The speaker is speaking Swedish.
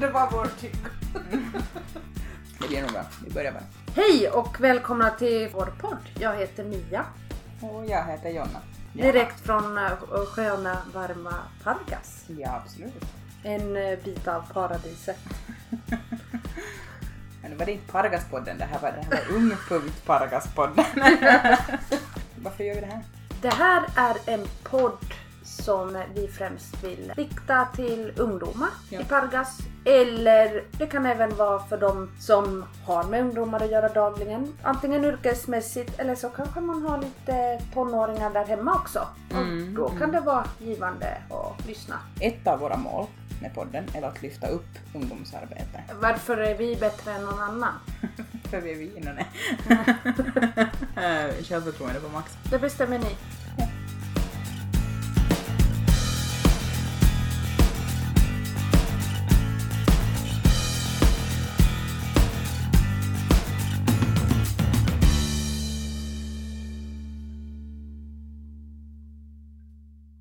Det var vår tyck. Det blir nog bra. Vi börjar bara. Hej och välkomna till vår podd. Jag heter Mia. Och jag heter Jonna. Ja. Direkt från eh, sköna varma Pargas. Ja, absolut. En eh, bit av paradiset. Men det var inte Pargaspodden, det här var, det här var Ung.Pargaspodden. Varför gör vi det här? Det här är en podd som vi främst vill rikta till ungdomar Ja. i Pargas. Eller det kan även vara för de som har med ungdomar att göra dagligen. Antingen yrkesmässigt eller så kanske man har lite tonåringar där hemma också. Mm, Och då kan det vara givande att lyssna. Ett av våra mål med podden är att lyfta upp ungdomsarbete. Varför är vi bättre än någon annan? För vi är vi innan Självförtroende på max. Det bestämmer ni.